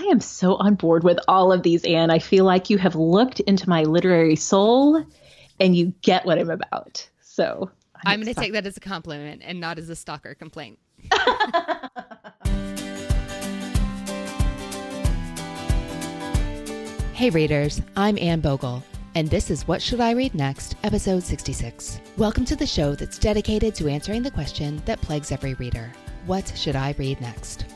I am so on board with all of these, Anne. I feel like you have looked into my literary soul and you get what I'm about. So I'm, I'm going to take that as a compliment and not as a stalker complaint. hey, readers, I'm Anne Bogel. and this is What Should I Read Next, episode 66. Welcome to the show that's dedicated to answering the question that plagues every reader What should I read next?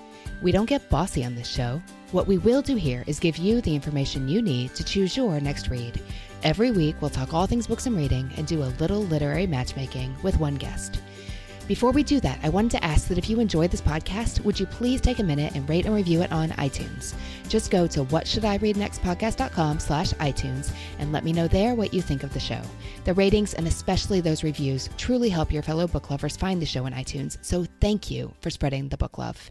We don't get bossy on this show. What we will do here is give you the information you need to choose your next read. Every week, we'll talk all things books and reading and do a little literary matchmaking with one guest. Before we do that, I wanted to ask that if you enjoyed this podcast, would you please take a minute and rate and review it on iTunes? Just go to whatshouldireadnextpodcast.com slash iTunes and let me know there what you think of the show. The ratings and especially those reviews truly help your fellow book lovers find the show in iTunes, so thank you for spreading the book love.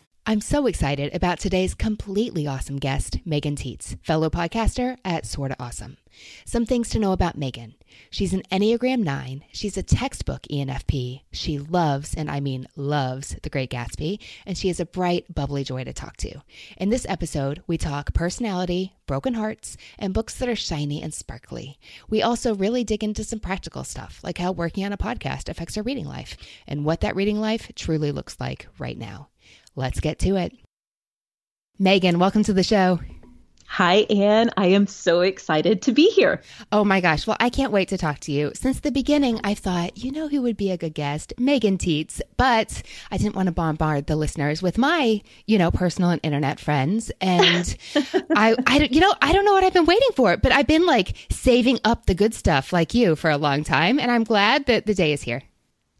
I'm so excited about today's completely awesome guest, Megan Tietz, fellow podcaster at Sorta Awesome. Some things to know about Megan. She's an Enneagram 9. She's a textbook ENFP. She loves, and I mean loves, The Great Gatsby, and she is a bright, bubbly joy to talk to. In this episode, we talk personality, broken hearts, and books that are shiny and sparkly. We also really dig into some practical stuff, like how working on a podcast affects our reading life, and what that reading life truly looks like right now. Let's get to it. Megan, welcome to the show. Hi, Anne. I am so excited to be here. Oh my gosh. Well, I can't wait to talk to you. Since the beginning, I thought, you know who would be a good guest? Megan Tietz. But I didn't want to bombard the listeners with my, you know, personal and internet friends. And I, I, you know, I don't know what I've been waiting for, but I've been like saving up the good stuff like you for a long time. And I'm glad that the day is here.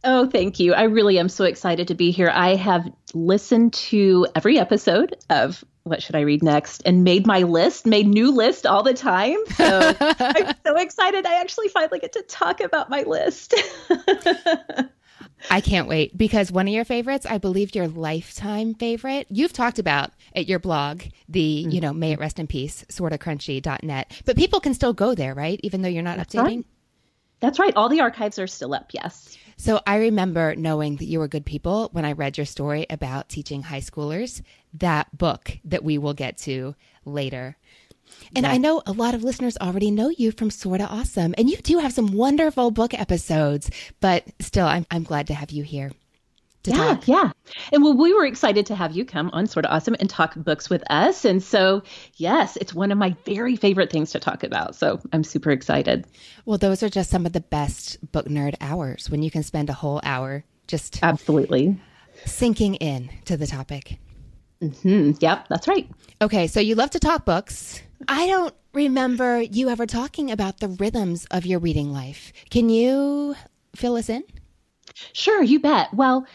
Oh, thank you. I really am so excited to be here. I have listened to every episode of What Should I Read Next and made my list, made new list all the time. So I'm so excited. I actually finally get to talk about my list. I can't wait because one of your favorites, I believe your lifetime favorite, you've talked about at your blog, the, mm-hmm. you know, may it rest in peace, sortacrunchy.net. But people can still go there, right? Even though you're not That's updating? Right. That's right. All the archives are still up, yes. So I remember knowing that you were good people when I read your story about teaching high schoolers that book that we will get to later. And yeah. I know a lot of listeners already know you from Sorta Awesome, and you do have some wonderful book episodes, but still, I'm, I'm glad to have you here yeah, talk. Yeah. And well, we were excited to have you come on Sorta Awesome and talk books with us. And so, yes, it's one of my very favorite things to talk about. So I'm super excited. Well, those are just some of the best book nerd hours when you can spend a whole hour just absolutely sinking in to the topic. Mm-hmm. Yep, that's right. Okay, so you love to talk books. I don't remember you ever talking about the rhythms of your reading life. Can you fill us in? Sure, you bet. Well,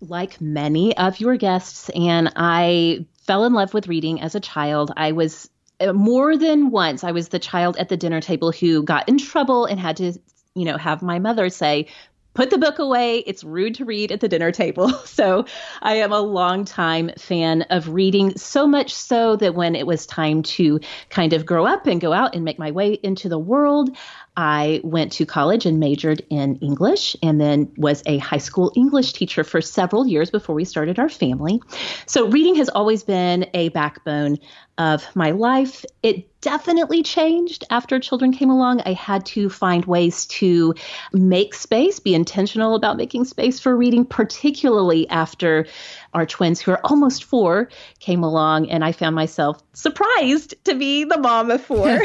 like many of your guests, and I fell in love with reading as a child. I was uh, more than once, I was the child at the dinner table who got in trouble and had to, you know, have my mother say, put the book away. It's rude to read at the dinner table. So I am a long time fan of reading, so much so that when it was time to kind of grow up and go out and make my way into the world, I went to college and majored in English and then was a high school English teacher for several years before we started our family. So, reading has always been a backbone of my life. It definitely changed after children came along. I had to find ways to make space, be intentional about making space for reading, particularly after our twins, who are almost four, came along, and I found myself surprised to be the mom of four.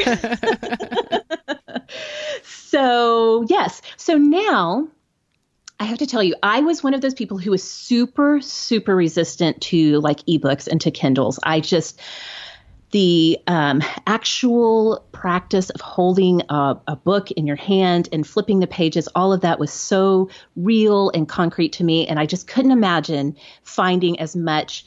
so, yes. So now I have to tell you, I was one of those people who was super, super resistant to like ebooks and to Kindles. I just, the um, actual practice of holding a, a, book in your hand and flipping the pages, all of that was so real and concrete to me. And I just couldn't imagine finding as much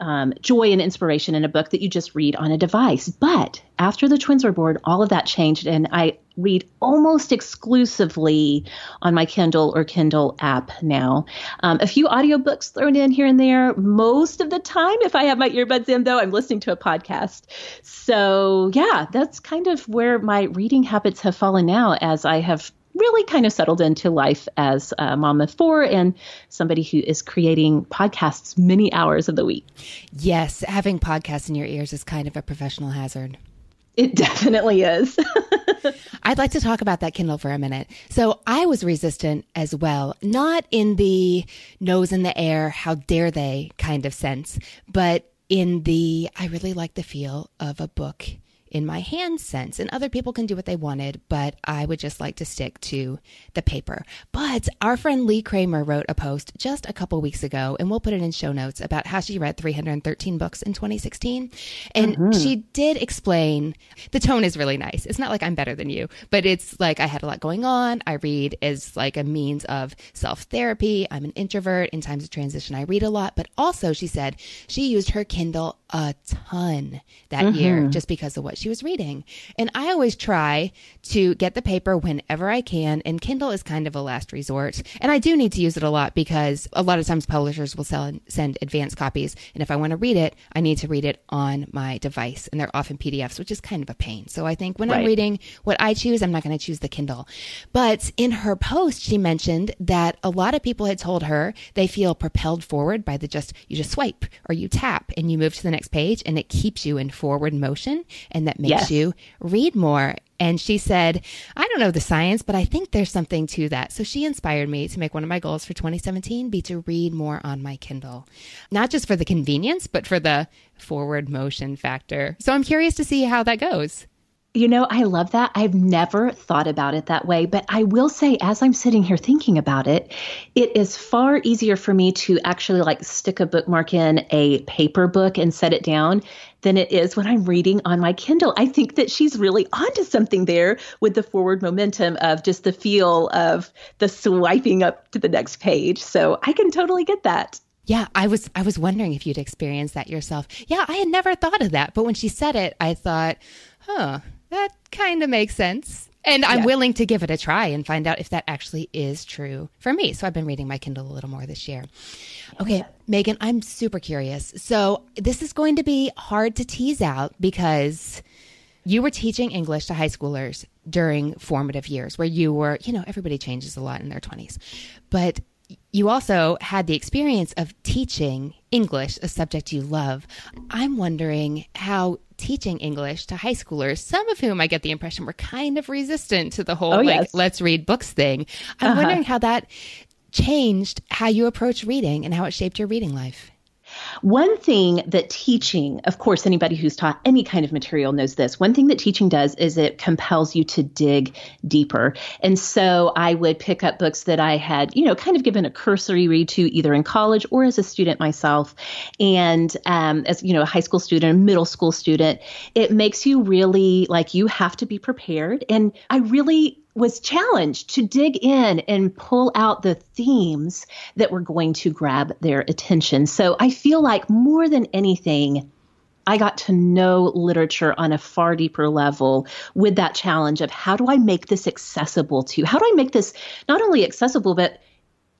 um, joy and inspiration in a book that you just read on a device. But after the twins were born, all of that changed, and I read almost exclusively on my Kindle or Kindle app now. Um, a few audiobooks thrown in here and there. Most of the time, if I have my earbuds in, though, I'm listening to a podcast. So, yeah, that's kind of where my reading habits have fallen now as I have really kind of settled into life as a mom of four and somebody who is creating podcasts many hours of the week. Yes, having podcasts in your ears is kind of a professional hazard. It definitely is. I'd like to talk about that Kindle for a minute. So I was resistant as well, not in the nose in the air, how dare they kind of sense, but in the I really like the feel of a book in my hand sense. And other people can do what they wanted, but I would just like to stick to the paper. But our friend Leigh Kramer wrote a post just a couple weeks ago, and we'll put it in show notes about how she read 313 books in 2016. And mm-hmm. she did explain the tone is really nice. It's not like I'm better than you, but it's like I had a lot going on. I read as like a means of self therapy. I'm an introvert. In times of transition, I read a lot. But also, she said she used her Kindle a ton that mm-hmm. year just because of what she was reading. And I always try to get the paper whenever I can, and Kindle is kind of a last resort. And I do need to use it a lot because a lot of times publishers will sell, send advanced copies. And if I want to read it, I need to read it on my device, and they're often PDFs, which is kind of a pain. So I think when right. I'm reading what I choose, I'm not going to choose the Kindle. But in her post, she mentioned that a lot of people had told her they feel propelled forward by the just, you just swipe or you tap and you move to the next page and it keeps you in forward motion and that makes yes. you read more. And she said, I don't know the science, but I think there's something to that. So she inspired me to make one of my goals for 2017 be to read more on my Kindle, not just for the convenience, but for the forward motion factor. So I'm curious to see how that goes. You know, I love that. I've never thought about it that way, but I will say, as I'm sitting here thinking about it, it is far easier for me to actually like stick a bookmark in a paper book and set it down than it is when I'm reading on my Kindle. I think that she's really onto something there with the forward momentum of just the feel of the swiping up to the next page. So I can totally get that. Yeah, I was I was wondering if you'd experienced that yourself. Yeah, I had never thought of that, but when she said it, I thought, "Huh, that kind of makes sense. And I'm yeah. willing to give it a try and find out if that actually is true for me. So I've been reading my Kindle a little more this year. Okay, Megan, I'm super curious. So this is going to be hard to tease out because you were teaching English to high schoolers during formative years where you were, you know, everybody changes a lot in their 20s. But you also had the experience of teaching English, a subject you love. I'm wondering how teaching English to high schoolers, some of whom I get the impression were kind of resistant to the whole oh, like yes. let's read books thing. I'm uh-huh. wondering how that changed how you approach reading and how it shaped your reading life. One thing that teaching, of course, anybody who's taught any kind of material knows this. One thing that teaching does is it compels you to dig deeper. And so I would pick up books that I had, you know, kind of given a cursory read to either in college or as a student myself. And um, as, you know, a high school student, a middle school student, it makes you really like you have to be prepared. And I really was challenged to dig in and pull out the themes that were going to grab their attention. So I feel like more than anything, I got to know literature on a far deeper level with that challenge of how do I make this accessible to? How do I make this not only accessible, but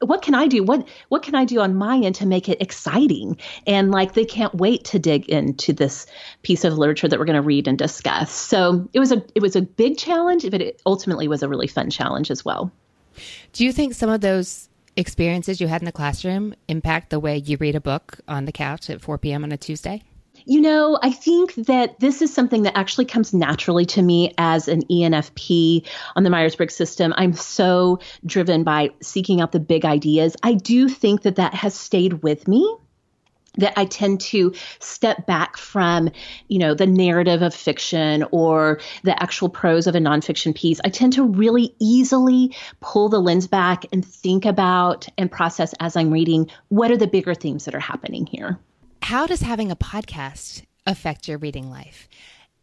what can I do? What what can I do on my end to make it exciting? And like they can't wait to dig into this piece of literature that we're going to read and discuss. So it was a it was a big challenge, but it ultimately was a really fun challenge as well. Do you think some of those experiences you had in the classroom impact the way you read a book on the couch at 4 p.m. on a Tuesday? You know, I think that this is something that actually comes naturally to me as an ENFP on the Myers Briggs system. I'm so driven by seeking out the big ideas. I do think that that has stayed with me that I tend to step back from, you know, the narrative of fiction or the actual prose of a nonfiction piece. I tend to really easily pull the lens back and think about and process as I'm reading what are the bigger themes that are happening here. How does having a podcast affect your reading life?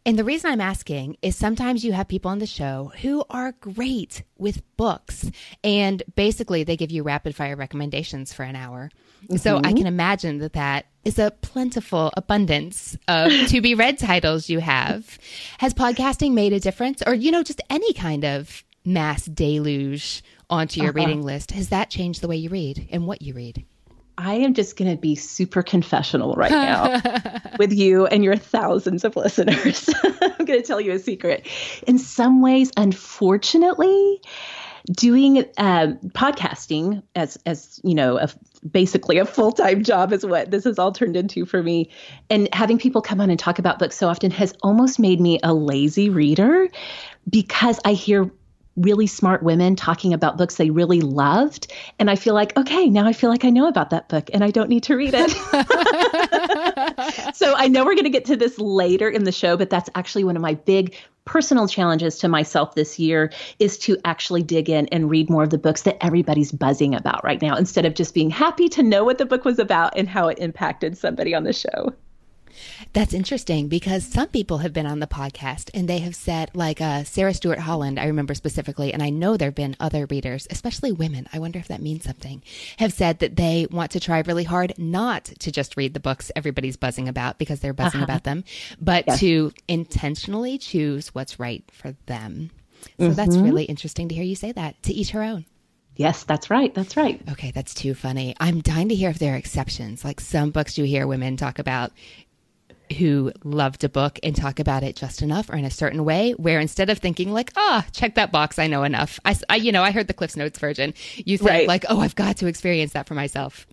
And the reason I'm asking is sometimes you have people on the show who are great with books and basically they give you rapid fire recommendations for an hour. Mm-hmm. So I mm-hmm. can imagine that that is a plentiful abundance of to be read titles you have. Has podcasting made a difference or you know just any kind of mass deluge onto your uh-huh. reading list? Has that changed the way you read and what you read? I am just going to be super confessional right now with you and your thousands of listeners. I'm going to tell you a secret. In some ways, unfortunately, doing uh, podcasting as as you know a, basically a full-time job is what this has all turned into for me and having people come on and talk about books so often has almost made me a lazy reader because i hear really smart women talking about books they really loved. And I feel like, okay, now I feel like I know about that book and I don't need to read it. so I know we're going to get to this later in the show, but that's actually one of my big personal challenges to myself this year is to actually dig in and read more of the books that everybody's buzzing about right now instead of just being happy to know what the book was about and how it impacted somebody on the show. That's interesting because some people have been on the podcast and they have said, like uh, Sarah Stewart Holland, I remember specifically, and I know there have been other readers, especially women. I wonder if that means something, have said that they want to try really hard not to just read the books everybody's buzzing about because they're buzzing uh-huh. about them, but yes. to intentionally choose what's right for them. So mm-hmm. that's really interesting to hear you say that. To each her own. Yes, that's right. That's right. Okay, that's too funny. I'm dying to hear if there are exceptions. Like some books you hear women talk about who loved a book and talk about it just enough or in a certain way where instead of thinking like ah oh, check that box i know enough. I, I, you know i heard the cliffs notes version. You think right. like oh i've got to experience that for myself.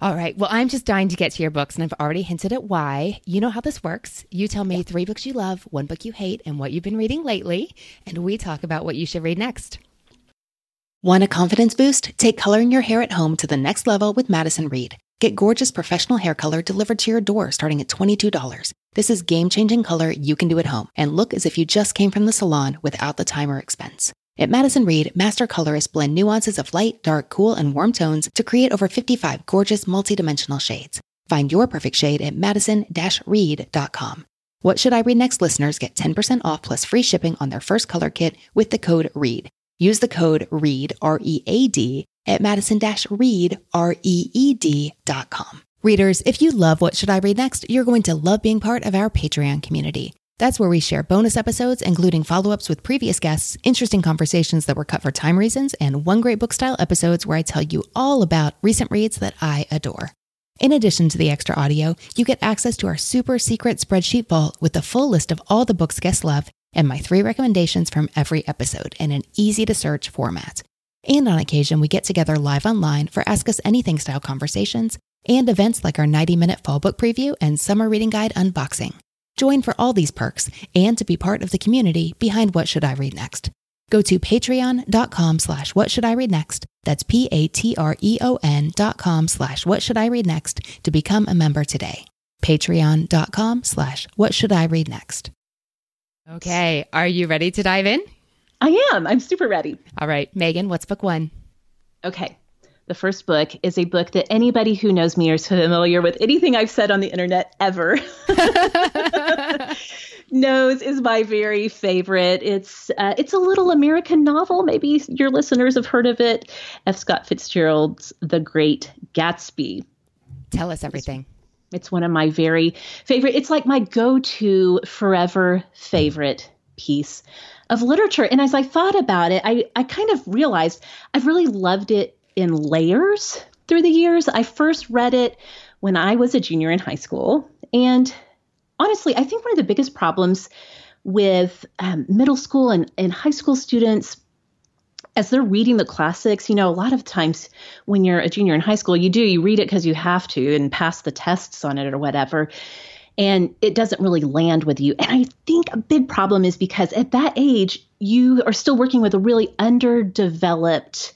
All right. Well i'm just dying to get to your books and i've already hinted at why. You know how this works. You tell me three books you love one book you hate and what you've been reading lately and we talk about what you should read next. Want a confidence boost? Take coloring your hair at home to the next level with madison reed Get gorgeous professional hair color delivered to your door starting at $22. This is game changing color you can do at home and look as if you just came from the salon without the time or expense. At Madison Reed, master colorists blend nuances of light, dark, cool, and warm tones to create over 55 gorgeous multidimensional shades. Find your perfect shade at madison-reed.com. What Should I Read Next listeners get 10% off plus free shipping on their first color kit with the code READ. Use the code READ, R E A D, at madison-reed, R-E-E-D.com. Readers, if you love What Should I Read Next, you're going to love being part of our Patreon community. That's where we share bonus episodes, including follow ups with previous guests, interesting conversations that were cut for time reasons, and one great book style episodes where I tell you all about recent reads that I adore. In addition to the extra audio, you get access to our super secret spreadsheet vault with the full list of all the books guests love and my three recommendations from every episode in an easy to search format. And on occasion, we get together live online for Ask Us Anything style conversations and events like our 90 minute fall book preview and summer reading guide unboxing. Join for all these perks and to be part of the community behind What Should I Read Next. Go to patreon.com slash what should I read next. That's P-A-T-R-E-O-N dot com slash what should I read next to become a member today. Patreon.com slash what should I read next. Okay, are you ready to dive in? I am. I'm super ready. All right, Megan, what's book one? Okay. The first book is a book that anybody who knows me or is familiar with anything I've said on the internet ever knows is my very favorite. It's uh, it's a little American novel. Maybe your listeners have heard of it. F. Scott Fitzgerald's The Great Gatsby. Tell us everything. It's one of my very favorite. It's like my go-to forever favorite piece of literature. And as I thought about it, I, I kind of realized I've really loved it in layers through the years. I first read it when I was a junior in high school. And honestly, I think one of the biggest problems with um, middle school and, and high school students as they're reading the classics, you know, a lot of times when you're a junior in high school, you do, you read it because you have to and pass the tests on it or whatever. And it doesn't really land with you. And I think a big problem is because at that age, you are still working with a really underdeveloped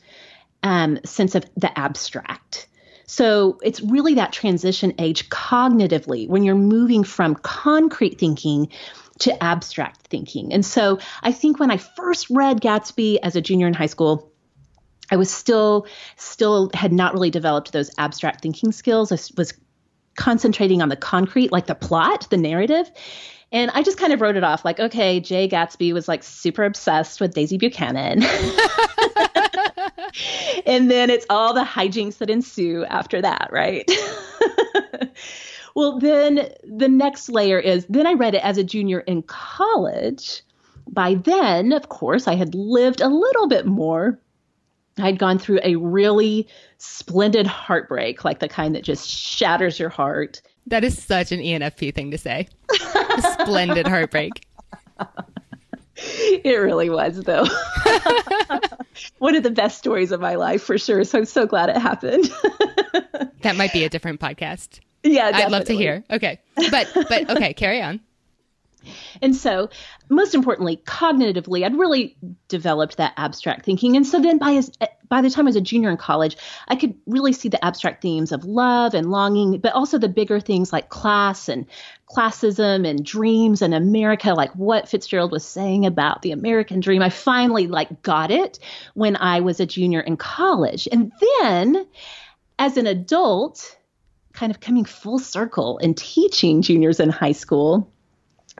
um, sense of the abstract. So it's really that transition age cognitively when you're moving from concrete thinking to abstract thinking. And so I think when I first read Gatsby as a junior in high school, I was still still had not really developed those abstract thinking skills. I was concentrating on the concrete, like the plot, the narrative. And I just kind of wrote it off like, okay, Jay Gatsby was like super obsessed with Daisy Buchanan. and then it's all the hijinks that ensue after that, right? Well, then the next layer is then I read it as a junior in college. By then, of course, I had lived a little bit more. I'd gone through a really splendid heartbreak, like the kind that just shatters your heart. That is such an ENFP thing to say. splendid heartbreak. It really was, though. One of the best stories of my life, for sure. So I'm so glad it happened. that might be a different podcast. Yeah, definitely. I'd love to hear. Okay. But but okay, carry on. And so, most importantly, cognitively, I'd really developed that abstract thinking. And so then by as, by the time I was a junior in college, I could really see the abstract themes of love and longing, but also the bigger things like class and classism and dreams and America, like what Fitzgerald was saying about the American dream. I finally like got it when I was a junior in college. And then as an adult, kind of coming full circle and teaching juniors in high school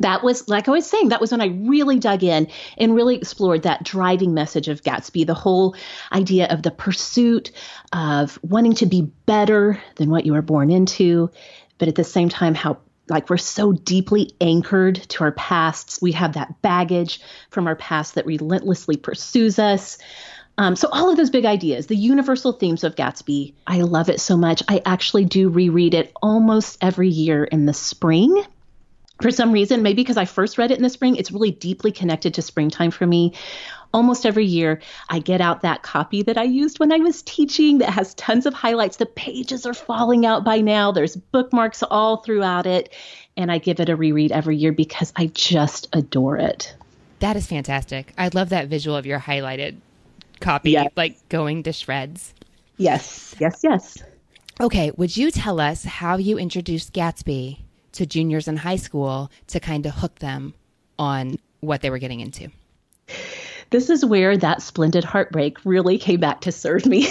that was like I was saying, that was when I really dug in and really explored that driving message of Gatsby, the whole idea of the pursuit of wanting to be better than what you were born into, but at the same time, how like we're so deeply anchored to our pasts. We have that baggage from our past that relentlessly pursues us. Um, so all of those big ideas, the universal themes of Gatsby, I love it so much. I actually do reread it almost every year in the spring. For some reason, maybe because I first read it in the spring, it's really deeply connected to springtime for me. Almost every year, I get out that copy that I used when I was teaching that has tons of highlights. The pages are falling out by now. There's bookmarks all throughout it. And I give it a reread every year because I just adore it. That is fantastic. I love that visual of your highlighted copy yes. like going to shreds. Yes, yes, yes. Okay, would you tell us how you introduced Gatsby to juniors in high school to kind of hook them on what they were getting into? This is where that splendid heartbreak really came back to serve me.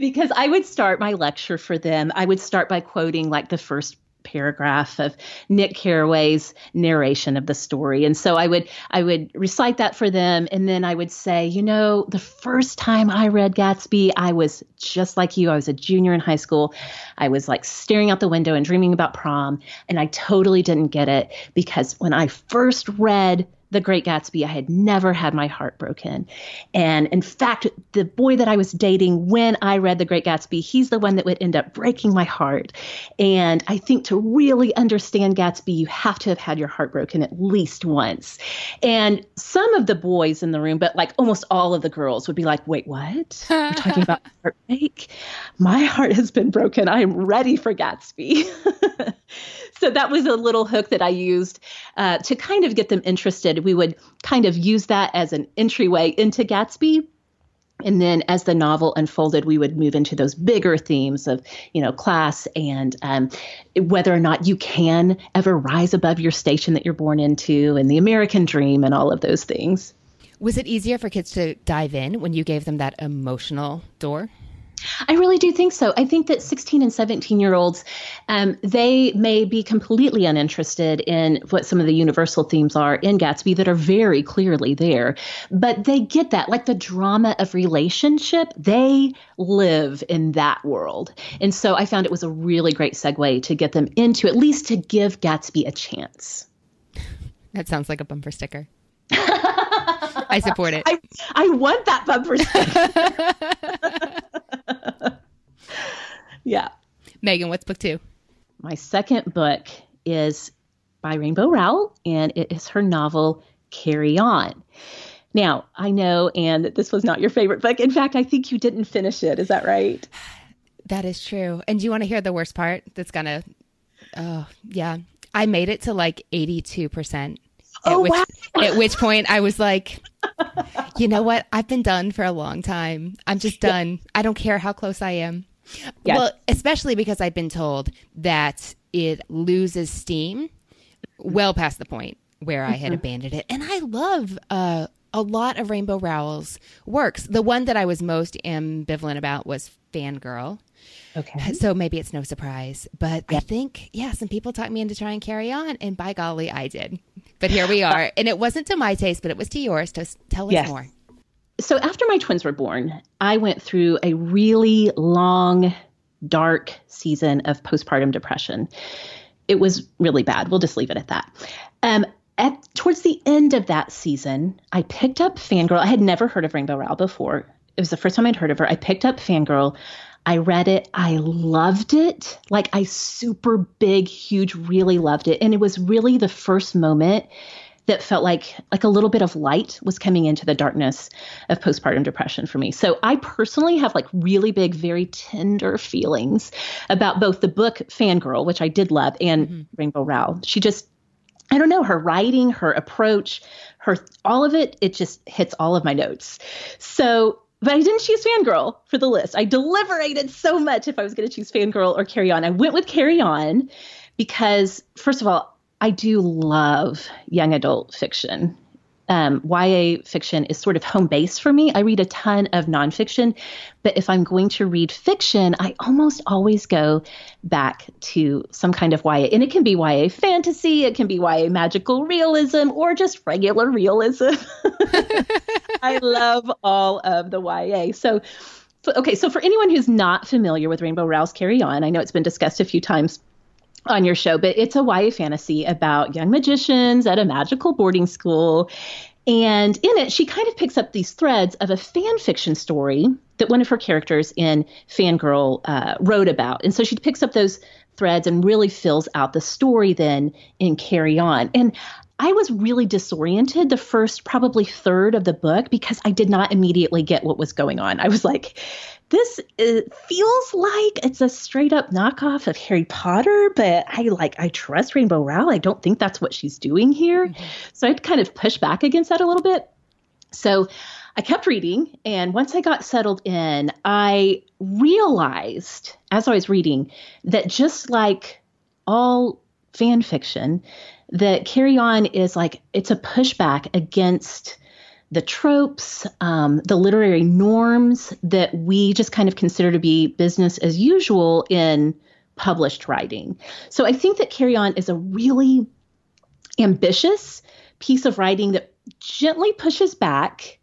because I would start my lecture for them. I would start by quoting like the first paragraph of Nick Carraway's narration of the story. And so I would I would recite that for them and then I would say, you know, the first time I read Gatsby, I was just like you. I was a junior in high school. I was like staring out the window and dreaming about prom and I totally didn't get it because when I first read the Great Gatsby, I had never had my heart broken. And in fact, the boy that I was dating when I read The Great Gatsby, he's the one that would end up breaking my heart. And I think to really understand Gatsby, you have to have had your heart broken at least once. And some of the boys in the room, but like almost all of the girls would be like, wait, what? You're talking about heartbreak? My heart has been broken. I am ready for Gatsby. so that was a little hook that I used uh, to kind of get them interested. We would kind of use that as an entryway into Gatsby. And then as the novel unfolded, we would move into those bigger themes of, you know, class and um, whether or not you can ever rise above your station that you're born into and the American dream and all of those things. Was it easier for kids to dive in when you gave them that emotional door? I really do think so. I think that 16 and 17 year olds, um, they may be completely uninterested in what some of the universal themes are in Gatsby that are very clearly there, but they get that, like the drama of relationship, they live in that world. And so I found it was a really great segue to get them into, at least to give Gatsby a chance. That sounds like a bumper sticker. I support it. I, I want that bumper sticker. yeah. Megan, what's book two? My second book is by Rainbow Rowell, and it is her novel Carry On. Now, I know, Anne, that this was not your favorite book. In fact, I think you didn't finish it. Is that right? That is true. And do you want to hear the worst part? That's gonna, oh yeah, I made it to like eighty-two percent. At Oh, which, wow. At which point I was like, you know what? I've been done for a long time. I'm just done. I don't care how close I am. Yes. Well, especially because I've been told that it loses steam well past the point where I Mm-hmm. had abandoned it. And I love uh, a lot of Rainbow Rowell's works. The one that I was most ambivalent about was Fangirl. Okay. So maybe it's no surprise. But I think, yeah, some people talked me into trying carry on, and by golly, I did. But here we are. and it wasn't to my taste, but it was to yours. To tell us Yes. more. So after my twins were born, I went through a really long, dark season of postpartum depression. It was really bad. We'll just leave it at that. Um, at towards the end of that season, I picked up Fangirl. I had never heard of Rainbow Rowell before. It was the first time I'd heard of her. I picked up Fangirl. I read it. I loved it. Like I super big, huge, really loved it. And it was really the first moment that felt like like a little bit of light was coming into the darkness of postpartum depression for me. So I personally have like really big, very tender feelings about both the book Fangirl, which I did love, and mm-hmm. Rainbow Rowell. She just I don't know, her writing, her approach, her all of it, it just hits all of my notes. So but I didn't choose Fangirl for the list. I deliberated so much if I was going to choose Fangirl or Carry On. I went with Carry On because, first of all, I do love young adult fiction. Um, YA fiction is sort of home base for me. I read a ton of nonfiction, but if I'm going to read fiction, I almost always go back to some kind of YA. And it can be YA fantasy, it can be YA magical realism, or just regular realism. I love all of the YA. So, f- okay, so for anyone who's not familiar with Rainbow Rowell's Carry On, I know it's been discussed a few times on your show, but it's a YA fantasy about young magicians at a magical boarding school. And in it, she kind of picks up these threads of a fan fiction story that one of her characters in Fangirl uh, wrote about. And so she picks up those threads and really fills out the story then in Carry On. And I was really disoriented the first probably third of the book because I did not immediately get what was going on. I was like, this uh, feels like it's a straight up knockoff of Harry Potter, but I like I trust Rainbow Rowell. I don't think that's what she's doing here. So I'd kind of push back against that a little bit. So I kept reading, and once I got settled in, I realized as I was reading that just like all fan fiction, that Carry On is like it's a pushback against the tropes, um, the literary norms that we just kind of consider to be business as usual in published writing. So I think that Carry On is a really ambitious piece of writing that gently pushes back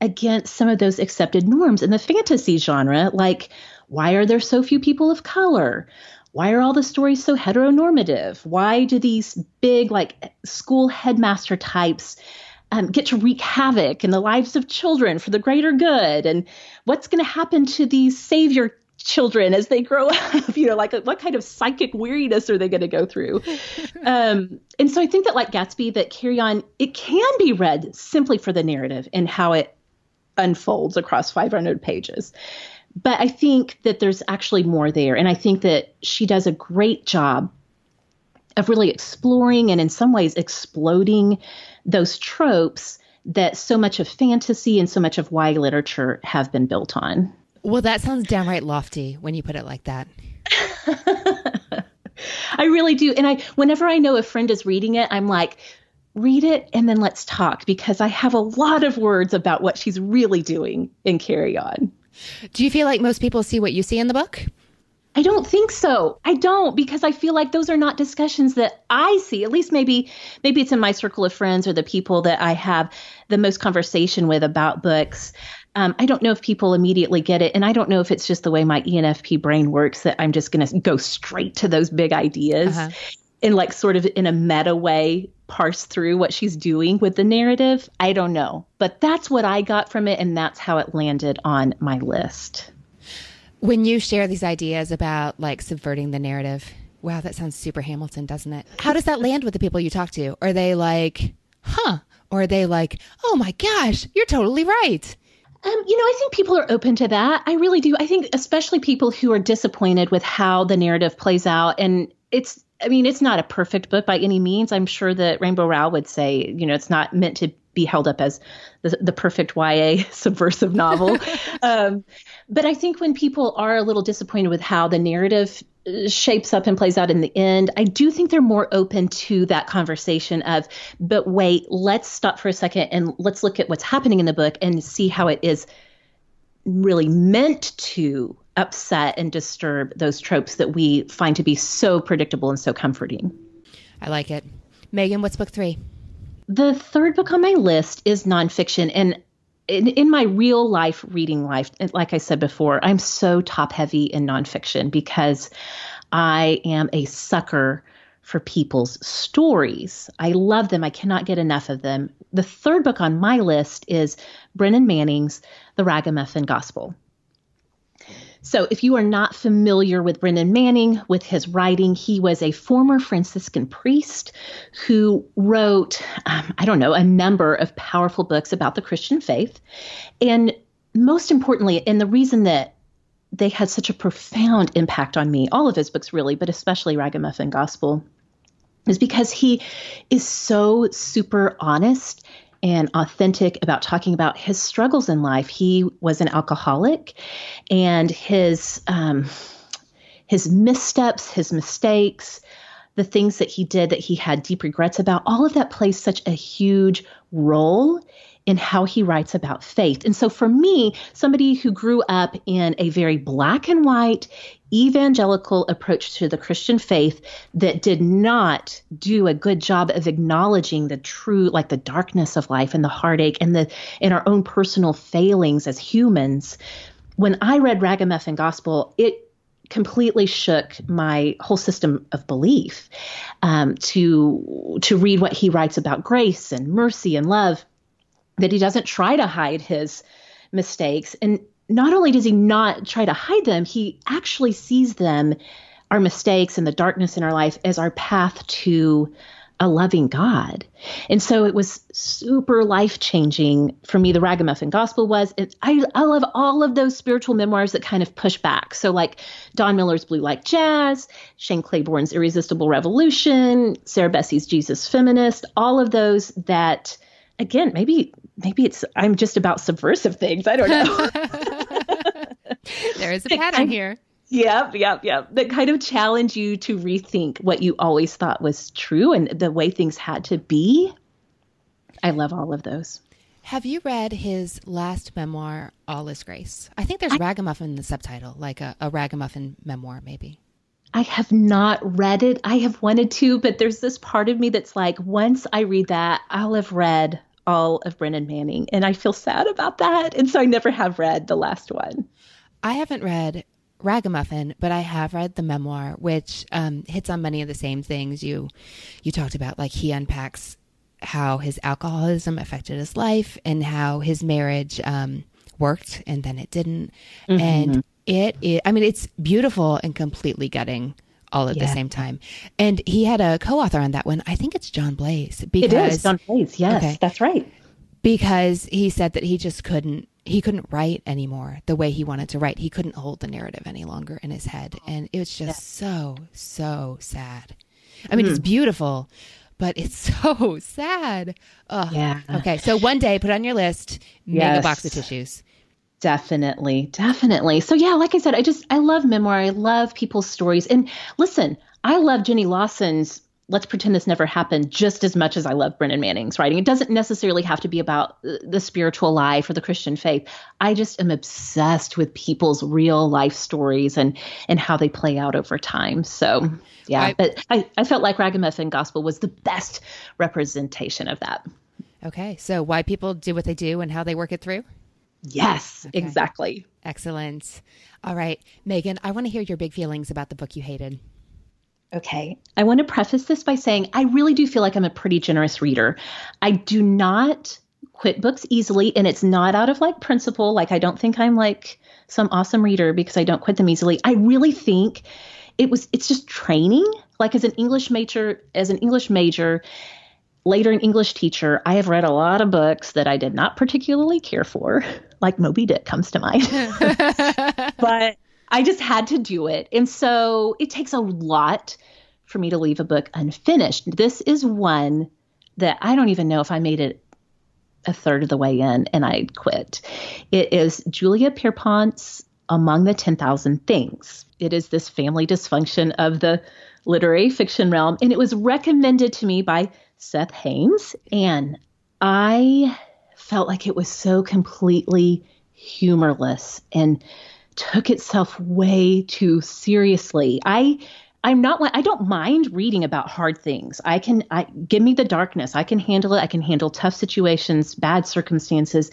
against some of those accepted norms in the fantasy genre, like why are there so few people of color? Why are all the stories so heteronormative? Why do these big, like, school headmaster types um, get to wreak havoc in the lives of children for the greater good? And what's going to happen to these savior children as they grow up? You know, like, what kind of psychic weariness are they going to go through? um, and so I think that, like Gatsby, that Carry On, it can be read simply for the narrative and how it unfolds across 500 pages. But I think that there's actually more there. And I think that she does a great job of really exploring and, in some ways, exploding those tropes that so much of fantasy and so much of YA literature have been built on. Well, that sounds downright lofty when you put it like that. I really do. And I whenever I know a friend is reading it, I'm like, read it and then let's talk because I have a lot of words about what she's really doing in Carry On. Do you feel like most people see what you see in the book? I don't think so. I don't because I feel like those are not discussions that I see. At least maybe maybe it's in my circle of friends or the people that I have the most conversation with about books. Um, I don't know if people immediately get it, and I don't know if it's just the way my ENFP brain works that I'm just going to go straight to those big ideas Uh-huh. and like sort of in a meta way parse through what she's doing with the narrative. I don't know. But that's what I got from it, and that's how it landed on my list. When you share these ideas about like subverting the narrative, wow, that sounds super Hamilton, doesn't it? How does that land with the people you talk to? Are they like, huh? Or are they like, oh my gosh, you're totally right? Um, you know, I think people are open to that. I really do. I think especially people who are disappointed with how the narrative plays out. And it's, I mean, it's not a perfect book by any means. I'm sure that Rainbow Rowell would say, you know, it's not meant to be held up as the, the perfect YA subversive novel. um, but I think when people are a little disappointed with how the narrative shapes up and plays out in the end, I do think they're more open to that conversation of, but wait, let's stop for a second and let's look at what's happening in the book and see how it is really meant to upset and disturb those tropes that we find to be so predictable and so comforting. I like it. Megan, what's book three? The third book on my list is nonfiction. And in, in my real life reading life, like I said before, I'm so top heavy in nonfiction because I am a sucker for people's stories. I love them. I cannot get enough of them. The third book on my list is Brennan Manning's The Ragamuffin Gospel. So, if you are not familiar with Brennan Manning, with his writing, he was a former Franciscan priest who wrote, um, I don't know, a number of powerful books about the Christian faith. And most importantly, and the reason that they had such a profound impact on me, all of his books really, but especially Ragamuffin Gospel, is because he is so super honest and authentic about talking about his struggles in life. He was an alcoholic, and his um, his missteps, his mistakes, the things that he did that he had deep regrets about, all of that plays such a huge role in how he writes about faith. And so for me, somebody who grew up in a very black and white evangelical approach to the Christian faith that did not do a good job of acknowledging the true like the darkness of life and the heartache and the in our own personal failings as humans. When I read Ragamuffin Gospel, it completely shook my whole system of belief um, to to read what he writes about grace and mercy and love that he doesn't try to hide his mistakes and not only does he not try to hide them, he actually sees them, our mistakes and the darkness in our life, as our path to a loving God. And so it was super life changing for me. The Ragamuffin Gospel was. It, I, I love all of those spiritual memoirs that kind of push back. So, like Don Miller's Blue Like Jazz, Shane Claiborne's Irresistible Revolution, Sarah Bessey's Jesus Feminist, all of those that again, maybe maybe it's I'm just about subversive things. I don't know. there is a pattern here. Yep, yep, yep. That kind of challenge you to rethink what you always thought was true and the way things had to be. I love all of those. Have you read his last memoir, All Is Grace? I think there's I, Ragamuffin in the subtitle, like a, a Ragamuffin memoir, maybe. I have not read it. I have wanted to, but there's this part of me that's like, once I read that, I'll have read all of Brennan Manning, and I feel sad about that. And so I never have read the last one. I haven't read Ragamuffin, but I have read the memoir, which um, hits on many of the same things you you talked about. Like he unpacks how his alcoholism affected his life and how his marriage um, worked and then it didn't. Mm-hmm. And it, it, I mean, it's beautiful and completely gutting all at yeah. the same time. And he had a co-author on that one. I think it's John Blase. Because, it is John Blase. Yes, okay, that's right. Because he said that he just couldn't he couldn't write anymore the way he wanted to write. He couldn't hold the narrative any longer in his head, and it was just yeah. so so sad. I mean, mm. it's mm-hmm. beautiful, but it's so sad. Ugh. Yeah. Okay, so one day, put on your list, make a box of tissues. Definitely, definitely. So yeah, like I said, I just I love memoir. I love people's stories. And listen, I love Jenny Lawson's Let's Pretend This Never Happened just as much as I love Brennan Manning's writing. It doesn't necessarily have to be about uh, the spiritual life or the Christian faith. I just am obsessed with people's real life stories and and how they play out over time. So yeah, I, but I, I felt like Ragamuffin Gospel was the best representation of that. Okay. So why people do what they do and how they work it through? Yes, okay. exactly. Excellent. All right, Megan, I want to hear your big feelings about the book you hated. Okay. I want to preface this by saying I really do feel like I'm a pretty generous reader. I do not quit books easily, and it's not out of like principle. Like, I don't think I'm like some awesome reader because I don't quit them easily. I really think it was, it's just training. Like, as an English major, as an English major, later an English teacher, I have read a lot of books that I did not particularly care for, like Moby Dick comes to mind. but I just had to do it. And so it takes a lot for me to leave a book unfinished. This is one that I don't even know if I made it a third of the way in and I quit. It is Julia Pierpont's Among the 10,000 Things. It is this family dysfunction of the literary fiction realm, and it was recommended to me by Seth Haines. And I felt like it was so completely humorless and took itself way too seriously. I I'm not like I don't mind reading about hard things. I can I give me the darkness. I can handle it. I can handle tough situations, bad circumstances.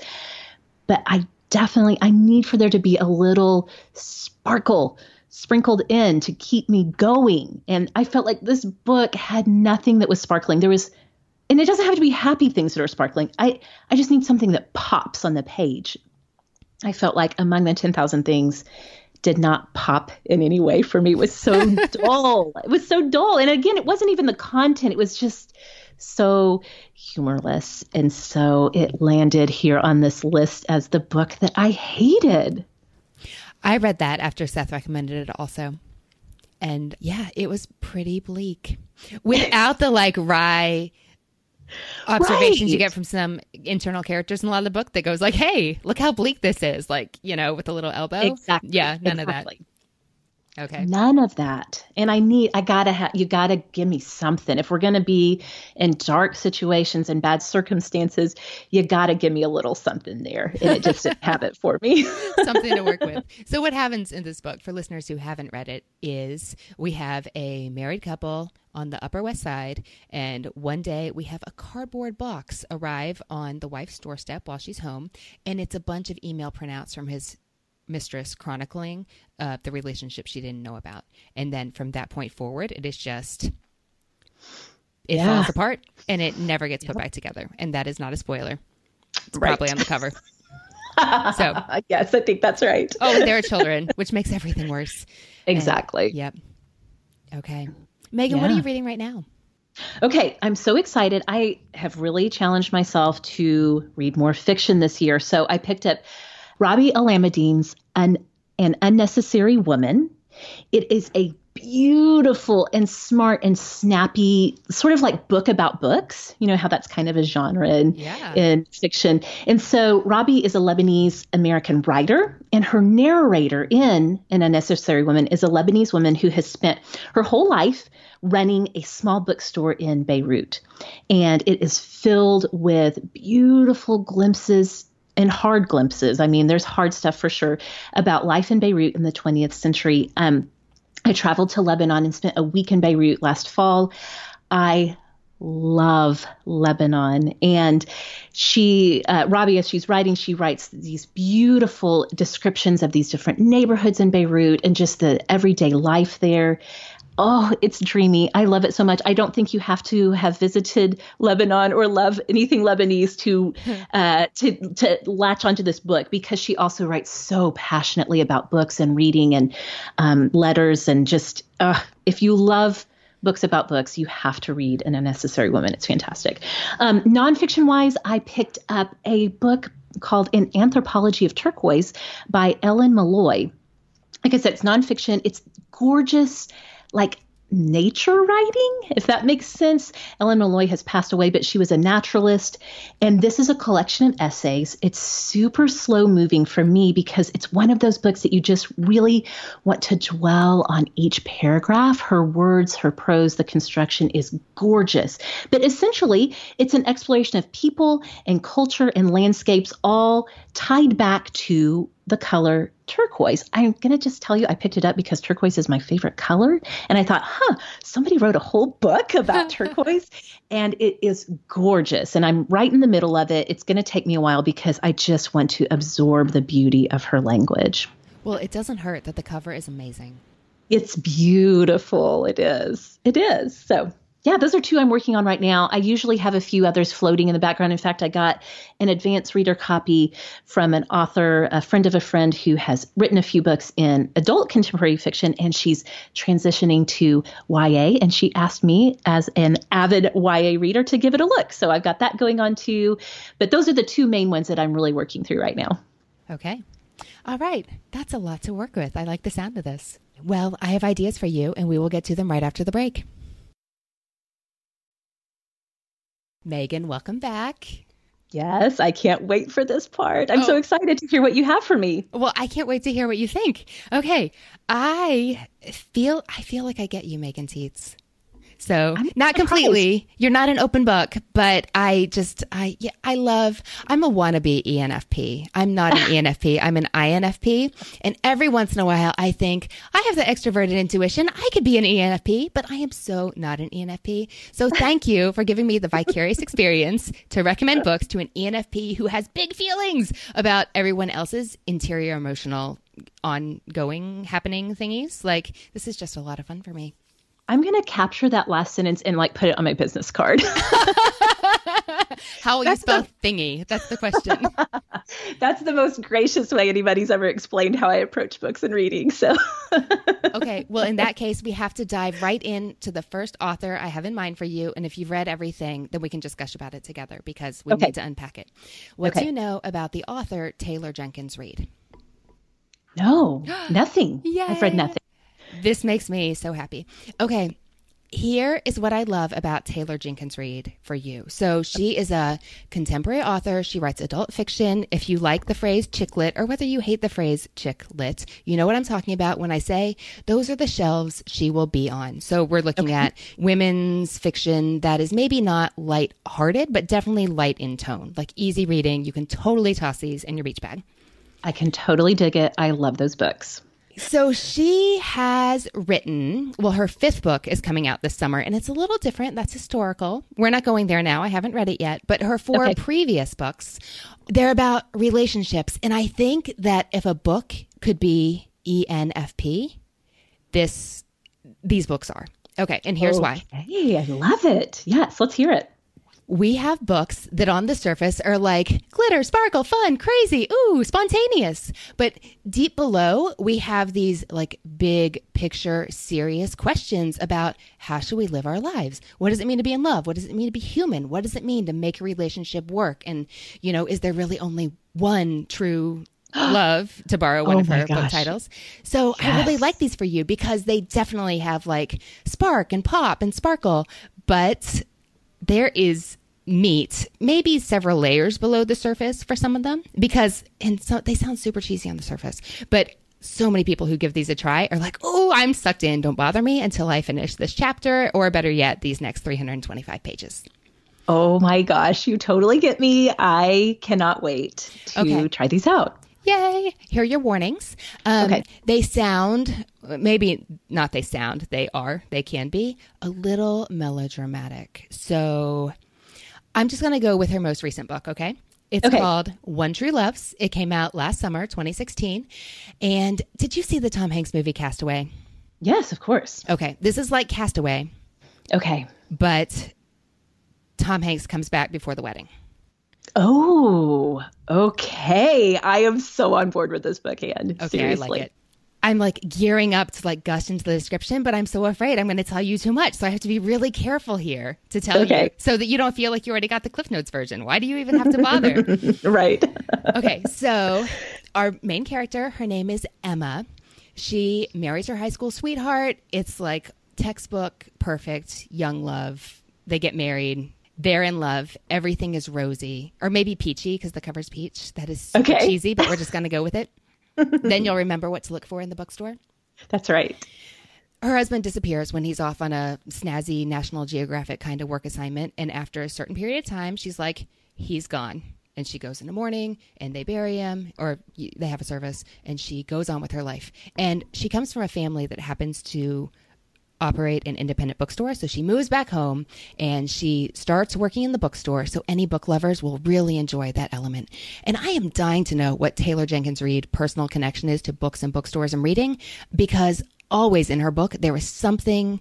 But I definitely I need for there to be a little sparkle sprinkled in to keep me going. And I felt like this book had nothing that was sparkling. There was and it doesn't have to be happy things that are sparkling. I I just need something that pops on the page. I felt like among the 10,000 things did not pop in any way for me. It was so dull. It was so dull. And again, it wasn't even the content. It was just so humorless. And so it landed here on this list as the book that I hated. I read that after Seth recommended it also. And yeah, it was pretty bleak. Without the like wry observations right. you get from some internal characters in a lot of the book that goes like, "Hey, look how bleak this is!" Like you know, with a little elbow. Exactly. Yeah, none exactly. of that. Okay. None of that. And I need, I gotta have, you gotta give me something. If we're gonna be in dark situations and bad circumstances, you gotta give me a little something there. And it just didn't have it for me. something to work with. So, what happens in this book, for listeners who haven't read it, is we have a married couple on the Upper West Side, and one day we have a cardboard box arrive on the wife's doorstep while she's home, and it's a bunch of email printouts from his mistress chronicling uh, the relationship she didn't know about. And then from that point forward, it is just it yeah. falls apart and it never gets put yep. back together. And that is not a spoiler. It's right. probably on the cover. so yes, I think that's right. oh, there are children, which makes everything worse. Exactly. And, yep. Okay. Megan, yeah. what are you reading right now? Okay, I'm so excited. I have really challenged myself to read more fiction this year. So I picked up Rabih Alameddine's An, An Unnecessary Woman. It is a beautiful and smart and snappy sort of like book about books you know how that's kind of a genre in, yeah. in fiction and so Rabih is a lebanese american writer and her narrator in an unnecessary woman is a lebanese woman who has spent her whole life running a small bookstore in beirut and it is filled with beautiful glimpses and hard glimpses. I mean, there's hard stuff for sure about life in Beirut in the 20th century. Um, I traveled to Lebanon and spent a week in Beirut last fall. I love Lebanon. And she, uh, as she's writing, she writes these beautiful descriptions of these different neighborhoods in Beirut and just the everyday life there oh, it's dreamy. I love it so much. I don't think you have to have visited Lebanon or love anything Lebanese to uh, to to latch onto this book because she also writes so passionately about books and reading and um, letters and just uh, if you love books about books, you have to read An Unnecessary Woman. It's fantastic. Um, nonfiction wise, I picked up a book called An Anthropology of Turquoise by Ellen Meloy. Like I said, it's nonfiction. It's gorgeous like nature writing, if that makes sense. Ellen Meloy has passed away, but she was a naturalist. And this is a collection of essays. It's super slow moving for me because it's one of those books that you just really want to dwell on each paragraph. Her words, her prose, the construction is gorgeous. But essentially, it's an exploration of people and culture and landscapes all tied back to the color turquoise. I'm going to just tell you, I picked it up because turquoise is my favorite color. And I thought, huh, somebody wrote a whole book about turquoise. And it is gorgeous. And I'm right in the middle of it. It's going to take me a while because I just want to absorb the beauty of her language. Well, it doesn't hurt that the cover is amazing. It's beautiful. It is. It is. So yeah, those are two I'm working on right now. I usually have a few others floating in the background. In fact, I got an advanced reader copy from an author, a friend of a friend who has written a few books in adult contemporary fiction, and she's transitioning to YA. And she asked me, as an avid YA reader, to give it a look. So I've got that going on too. But those are the two main ones that I'm really working through right now. Okay. All right. That's a lot to work with. I like the sound of this. Well, I have ideas for you, and we will get to them right after the break. Megan, welcome back. Yes, I can't wait for this part. I'm oh. so excited to hear what you have for me. Well, I can't wait to hear what you think. Okay, I feel I feel like I get you, Megan Tietz. So I'm not surprised. completely. You're not an open book, but I just I yeah, I love I'm a wannabe ENFP. I'm not an ENFP. I'm an INFP. And every once in a while I think I have the extroverted intuition. I could be an ENFP, but I am so not an ENFP. So thank you for giving me the vicarious experience to recommend books to an ENFP who has big feelings about everyone else's interior emotional ongoing happening thingies. Like this is just a lot of fun for me. I'm going to capture that last sentence and like put it on my business card. How will you spell the, thingy? That's the question. that's the most gracious way anybody's ever explained how I approach books and reading. So, okay. Well, in that case, we have to dive right into the first author I have in mind for you. And if you've read everything, then we can just gush about it together because we okay. need to unpack it. What okay. do you know about the author Taylor Jenkins Reid? No, nothing. Yeah, I've read nothing. This makes me so happy. Okay. Here is what I love about Taylor Jenkins Reid for you. So, she is a contemporary author. She writes adult fiction. If you like the phrase chick lit or whether you hate the phrase chick lit, you know what I'm talking about when I say those are the shelves she will be on. So, we're looking okay. at women's fiction that is maybe not light hearted, but definitely light in tone, like easy reading. You can totally toss these in your beach bag. I can totally dig it. I love those books. So she has written, well, her fifth book is coming out this summer, and it's a little different. That's historical. We're not going there now. I haven't read it yet, but her four okay. previous books, they're about relationships. And I think that if a book could be ENFP, this these books are. Okay, and here's okay. why. Hey, I love it. Yes, let's hear it we have books that on the surface are like glitter, sparkle, fun, crazy, ooh, spontaneous. But deep below, we have these like big picture, serious questions about how should we live our lives? What does it mean to be in love? What does it mean to be human? What does it mean to make a relationship work? And, you know, is there really only one true love to borrow one oh of her gosh. book titles. So yes. I really like these for you because they definitely have like spark and pop and sparkle, but there is meat, maybe several layers below the surface for some of them, because and so they sound super cheesy on the surface, but so many people who give these a try are like, "Oh, I'm sucked in. Don't bother me until I finish this chapter, or better yet, these next 325 pages." Oh my gosh, you totally get me. I cannot wait to okay. try these out. Yay! Here are your warnings. Um, okay. They sound, maybe not they sound, they are, they can be a little melodramatic. So I'm just going to go with her most recent book, okay? It's okay. called One True Loves. It came out last summer, 2016. And did you see the Tom Hanks movie Castaway? Yes, of course. Okay. This is like Castaway. Okay. But Tom Hanks comes back before the wedding. Oh, okay. I am so on board with this book, Anne. Okay, Seriously. I like it. I'm like gearing up to like gush into the description, but I'm so afraid I'm going to tell you too much. So I have to be really careful here to tell okay. you so that you don't feel like you already got the Cliff Notes version. Why do you even have to bother? right. okay. So our main character, her name is Emma. She marries her high school sweetheart. It's like textbook perfect young love. They get married they're in love. Everything is rosy, or maybe peachy because the cover's peach. That is okay. cheesy, but we're just going to go with it. then you'll remember what to look for in the bookstore. That's right. Her husband disappears when he's off on a snazzy National Geographic kind of work assignment. And after a certain period of time, she's like, he's gone. And she goes in the morning and they bury him or they have a service and she goes on with her life. And she comes from a family that happens to operate an independent bookstore. So she moves back home and she starts working in the bookstore. So any book lovers will really enjoy that element. And I am dying to know what Taylor Jenkins Reid personal connection is to books and bookstores and reading because always in her book, there was something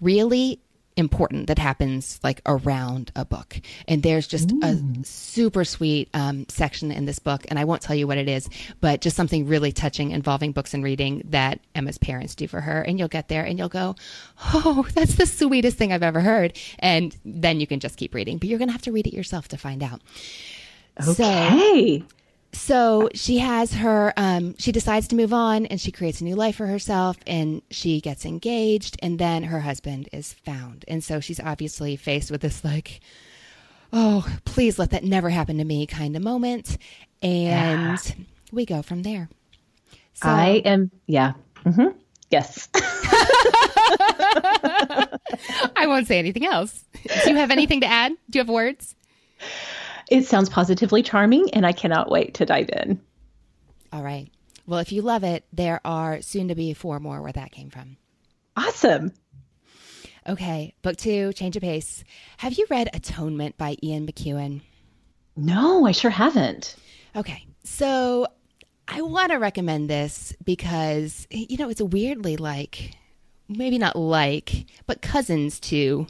really important that happens like around a book. And there's just a super sweet um, section in this book, and I won't tell you what it is, but just something really touching involving books and reading that Emma's parents do for her. And you'll get there and you'll go, Oh, that's the sweetest thing I've ever heard. And then you can just keep reading, but you're going to have to read it yourself to find out. Okay. So she has her, um, she decides to move on and she creates a new life for herself and she gets engaged and then her husband is found. And so she's obviously faced with this, like, oh, please let that never happen to me kind of moment. And we go from there. So, I am, yeah. mm-hmm. Yes. I won't say anything else. Do you have anything to add? Do you have words? It sounds positively charming, and I cannot wait to dive in. All right. Well, if you love it, there are soon to be four more where that came from. Awesome. Okay, book two, change of pace. Have you read Atonement by Ian McEwan? No, I sure haven't. Okay, so I want to recommend this because, you know, it's weirdly like, maybe not like, but cousins to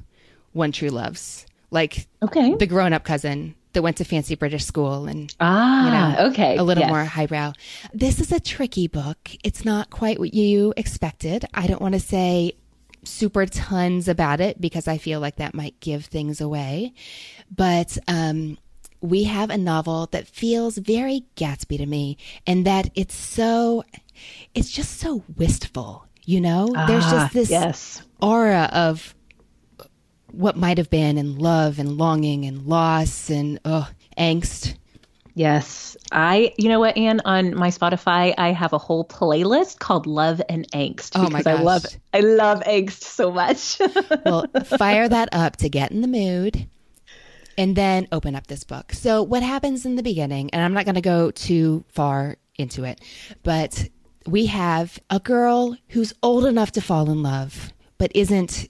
One True Loves. Like Okay. the grown up cousin that went to fancy British school and Ah, you know, okay. a little Yes. more highbrow. This is a tricky book. It's not quite what you expected. I don't want to say super tons about it because I feel like that might give things away. But um, we have a novel that feels very Gatsby to me, and that it's so, it's just so wistful. You know, there's Ah, just this Yes. aura of what might have been and love and longing and loss and oh, angst. Yes. I, you know what, Anne, on my Spotify, I have a whole playlist called Love and Angst Oh my because I love gosh. I love angst so much. Well, fire that up to get in the mood and then open up this book. So, what happens in the beginning, and I'm not going to go too far into it, but we have a girl who's old enough to fall in love, but isn't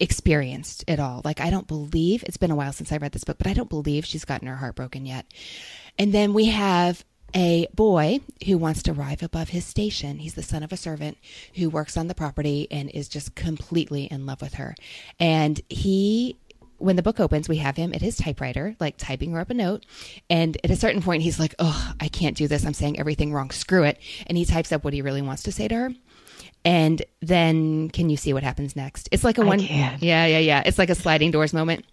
experienced it all. Like, I don't believe it's been a while since I read this book, but I don't believe she's gotten her heart broken yet. And then we have a boy who wants to rise above his station. He's the son of a servant who works on the property and is just completely in love with her. And he when the book opens, we have him at his typewriter, like typing her up a note. And at a certain point, he's like, Oh, I can't do this. I'm saying everything wrong. Screw it. And he types up what he really wants to say to her. And then can you see what happens next? It's like a one. Yeah, yeah, yeah. It's like a sliding doors moment.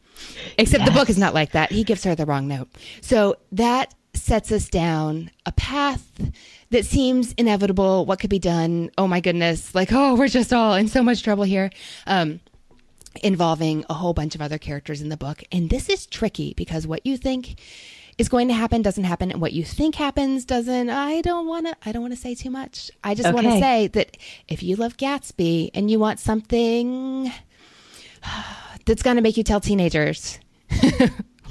Except the book is not like that. He gives her the wrong note. So that sets us down a path that seems inevitable. What could be done? Oh my goodness. Like, oh, we're just all in so much trouble here. Um, involving a whole bunch of other characters in the book. And this is tricky because what you think is going to happen doesn't happen and what you think happens doesn't I don't want to I don't want to say too much. I just want to say that if you love Gatsby and you want something that's going to make you tell teenagers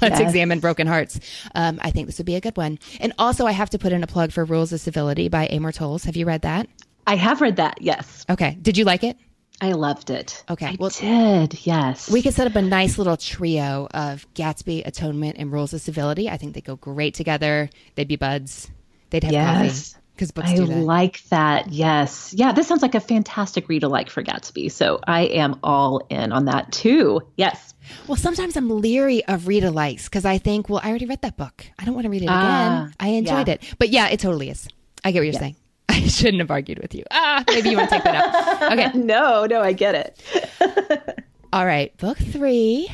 Let's Yes. examine broken hearts. Um, I think this would be a good one. And also, I have to put in a plug for Rules of Civility by Amor Towles. Have you read that? I have read that. Yes. Okay. Did you like it? I loved it. Okay, I well- did. Yes. We could set up a nice little trio of Gatsby, Atonement, and Rules of Civility. I think they go great together. They'd be buds. They'd have Yes. coffee because books I do that. like that. Yes. Yeah, this sounds like a fantastic read alike for Gatsby. So I am all in on that too. Yes. well, sometimes I'm leery of read alikes because I think, well, I already read that book. I don't want to read it again. Ah, I enjoyed yeah. it. But yeah, it totally is. I get what you're saying. I shouldn't have argued with you. Ah, maybe you want to take that out. Okay. No, no, I get it. All right. Book three.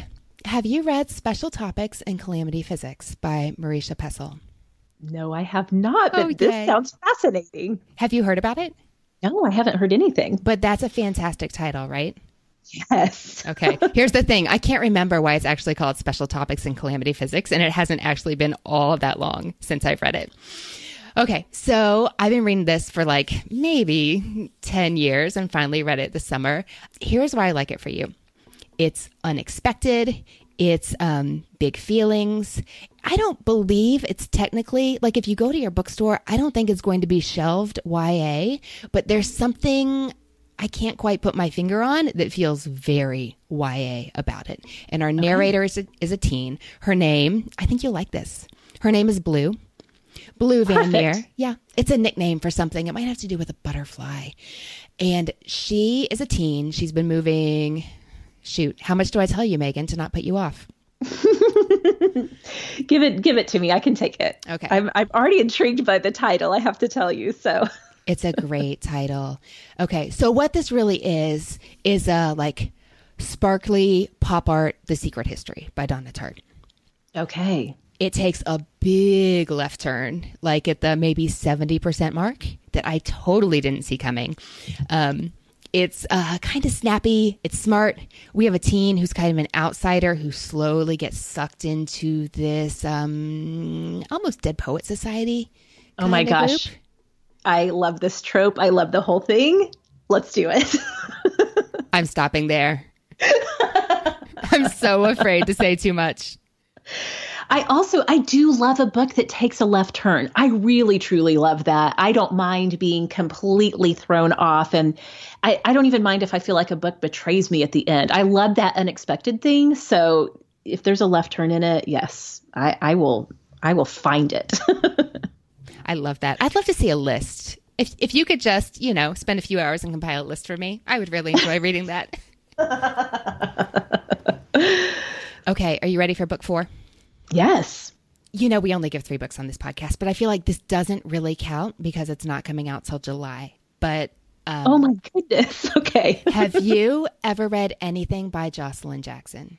Have you read Special Topics in Calamity Physics by Marisha Pessl? No, I have not, but Oh, this sounds fascinating. Have you heard about it? No, I haven't heard anything. But that's a fantastic title, right? Yes. Okay. Here's the thing. I can't remember why it's actually called Special Topics in Calamity Physics, and it hasn't actually been all that long since I've read it. Okay. So I've been reading this for like maybe 10 years and finally read it this summer. Here's why I like it for you it's unexpected. It's um, big feelings. I don't believe it's technically like if you go to your bookstore, I don't think it's going to be shelved YA, but there's something I can't quite put my finger on that feels very YA about it. And our narrator is a, is a teen. Her name, I think you'll like this. Her name is Blue. Blue Van Meer. Yeah, it's a nickname for something. It might have to do with a butterfly. And she is a teen. She's been moving. Shoot, how much do I tell you, Megan, to not put you off? Give it give it to me. I can take it. Okay. I'm I'm already intrigued by the title, I have to tell you. So It's a great title. Okay, so what this really is is a like sparkly pop art, The Secret History by Donna Tartt. Okay. It takes a big left turn, like at the maybe 70% mark, that I totally didn't see coming. Um, it's uh, kind of snappy. It's smart. We have a teen who's kind of an outsider who slowly gets sucked into this um, almost Dead Poet Society. Oh my gosh. group. I love this trope. I love the whole thing. Let's do it. I'm stopping there. I'm so afraid to say too much. I also I do love a book that takes a left turn. I really truly love that. I don't mind being completely thrown off and I, I don't even mind if I feel like a book betrays me at the end. I love that unexpected thing. So if there's a left turn in it, yes, I, I will I will find it. I love that. I'd love to see a list. If if you could just, you know, spend a few hours and compile a list for me, I would really enjoy reading that. okay, are you ready for book 4? Yes. You know, we only give 3 books on this podcast, but I feel like this doesn't really count because it's not coming out till July. But um, Oh my goodness. Okay. have you ever read anything by Joshilyn Jackson?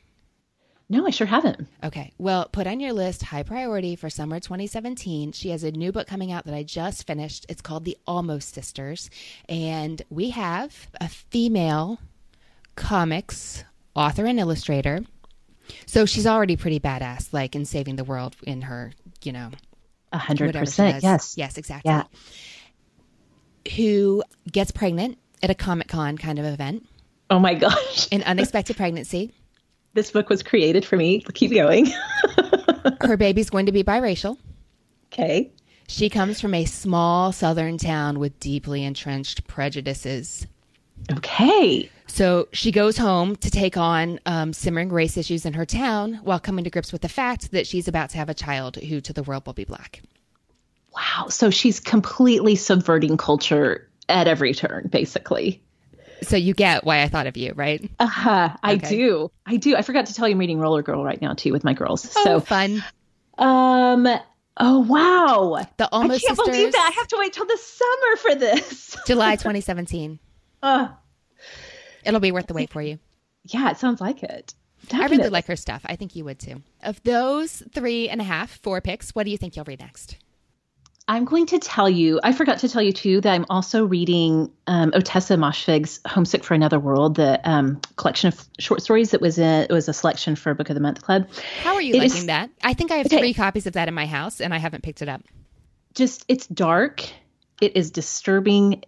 no, I sure haven't. Okay. Well, put on your list high priority for summer 2017. She has a new book coming out that I just finished. It's called The Almost Sisters. And we have a female comics author and illustrator. So she's already pretty badass, like in saving the world in her, you know, A hundred percent. Yes. Yes, exactly. Yeah. Who gets pregnant at a Comic Con kind of event, Oh my gosh. an unexpected pregnancy. This book was created for me. Keep going. Her baby's going to be biracial. okay. She comes from a small southern town with deeply entrenched prejudices. Okay. So she goes home to take on um, simmering race issues in her town while coming to grips with the fact that she's about to have a child who to the world will be black. Wow. So she's completely subverting culture at every turn, basically. So you get why I thought of you, right? Uh-huh. I Okay. do. I do. I forgot to tell you I'm reading Roller Girl right now too with my girls. So So fun. um oh wow. The Almost I can't Sisters, believe that. I have to wait till the summer for this. July 2017. Uh, It'll be worth the wait for you. yeah, it sounds like it. I really like her stuff. I think you would too. Of those three and a half, four picks, what do you think you'll read next? I'm going to tell you, I forgot to tell you too, that I'm also reading um, Ottessa Moshfegh's Homesick for Another World, the um, collection of short stories that was in, it was a selection for Book of the Month Club. How are you It liking is- that? I think I have Okay. three copies of that in my house and I haven't picked it up. Just, it's dark, it is disturbing.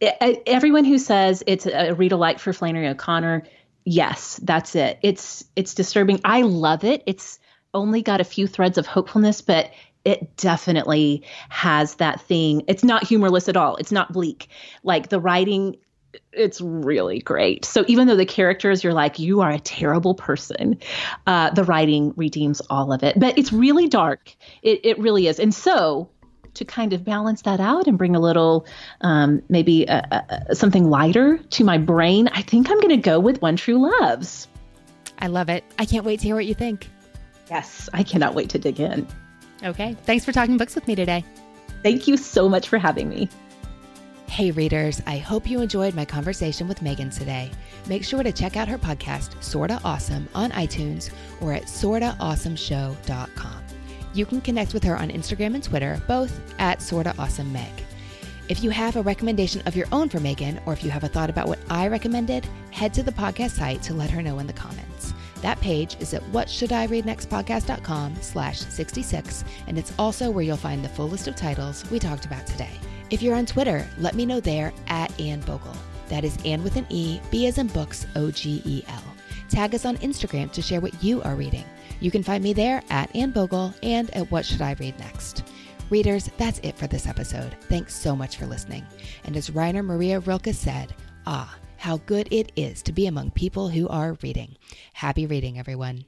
E- everyone who says it's a read alike for Flannery O'Connor, yes, that's it. It's it's disturbing. I love it. It's only got a few threads of hopefulness, but it definitely has that thing. It's not humorless at all. It's not bleak. Like the writing it's really great. So even though the characters, you're like, you are a terrible person, uh, the writing redeems all of it. But it's really dark. It, it really is. And so to kind of balance that out and bring a little, um, maybe uh uh something lighter to my brain, I think I'm going to go with One True Loves. I love it. I can't wait to hear what you think. Yes, I cannot wait to dig in. Okay. Thanks for talking books with me today. Thank you so much for having me. Hey, readers, I hope you enjoyed my conversation with Megan today. Make sure to check out her podcast, Sorta Awesome, on iTunes or at sortaawesomeshow.com. You can connect with her on Instagram and Twitter, both at Sorta Awesome Meg. If you have a recommendation of your own for Megan, or if you have a thought about what I recommended, head to the podcast site to let her know in the comments. That page is at whatshouldireadnextpodcast.com slash 66, and it's also where you'll find the full list of titles we talked about today. If you're on Twitter, let me know there at Anne Bogel. That is Ann with an E, B as in books, O G E L. Tag us on Instagram to share what you are reading. You can find me there at Anne Bogel and at What Should I Read Next. Readers, that's it for this episode. Thanks so much for listening. And as Rainer Maria Rilke said, ah, how good it is to be among people who are reading. Happy reading, everyone.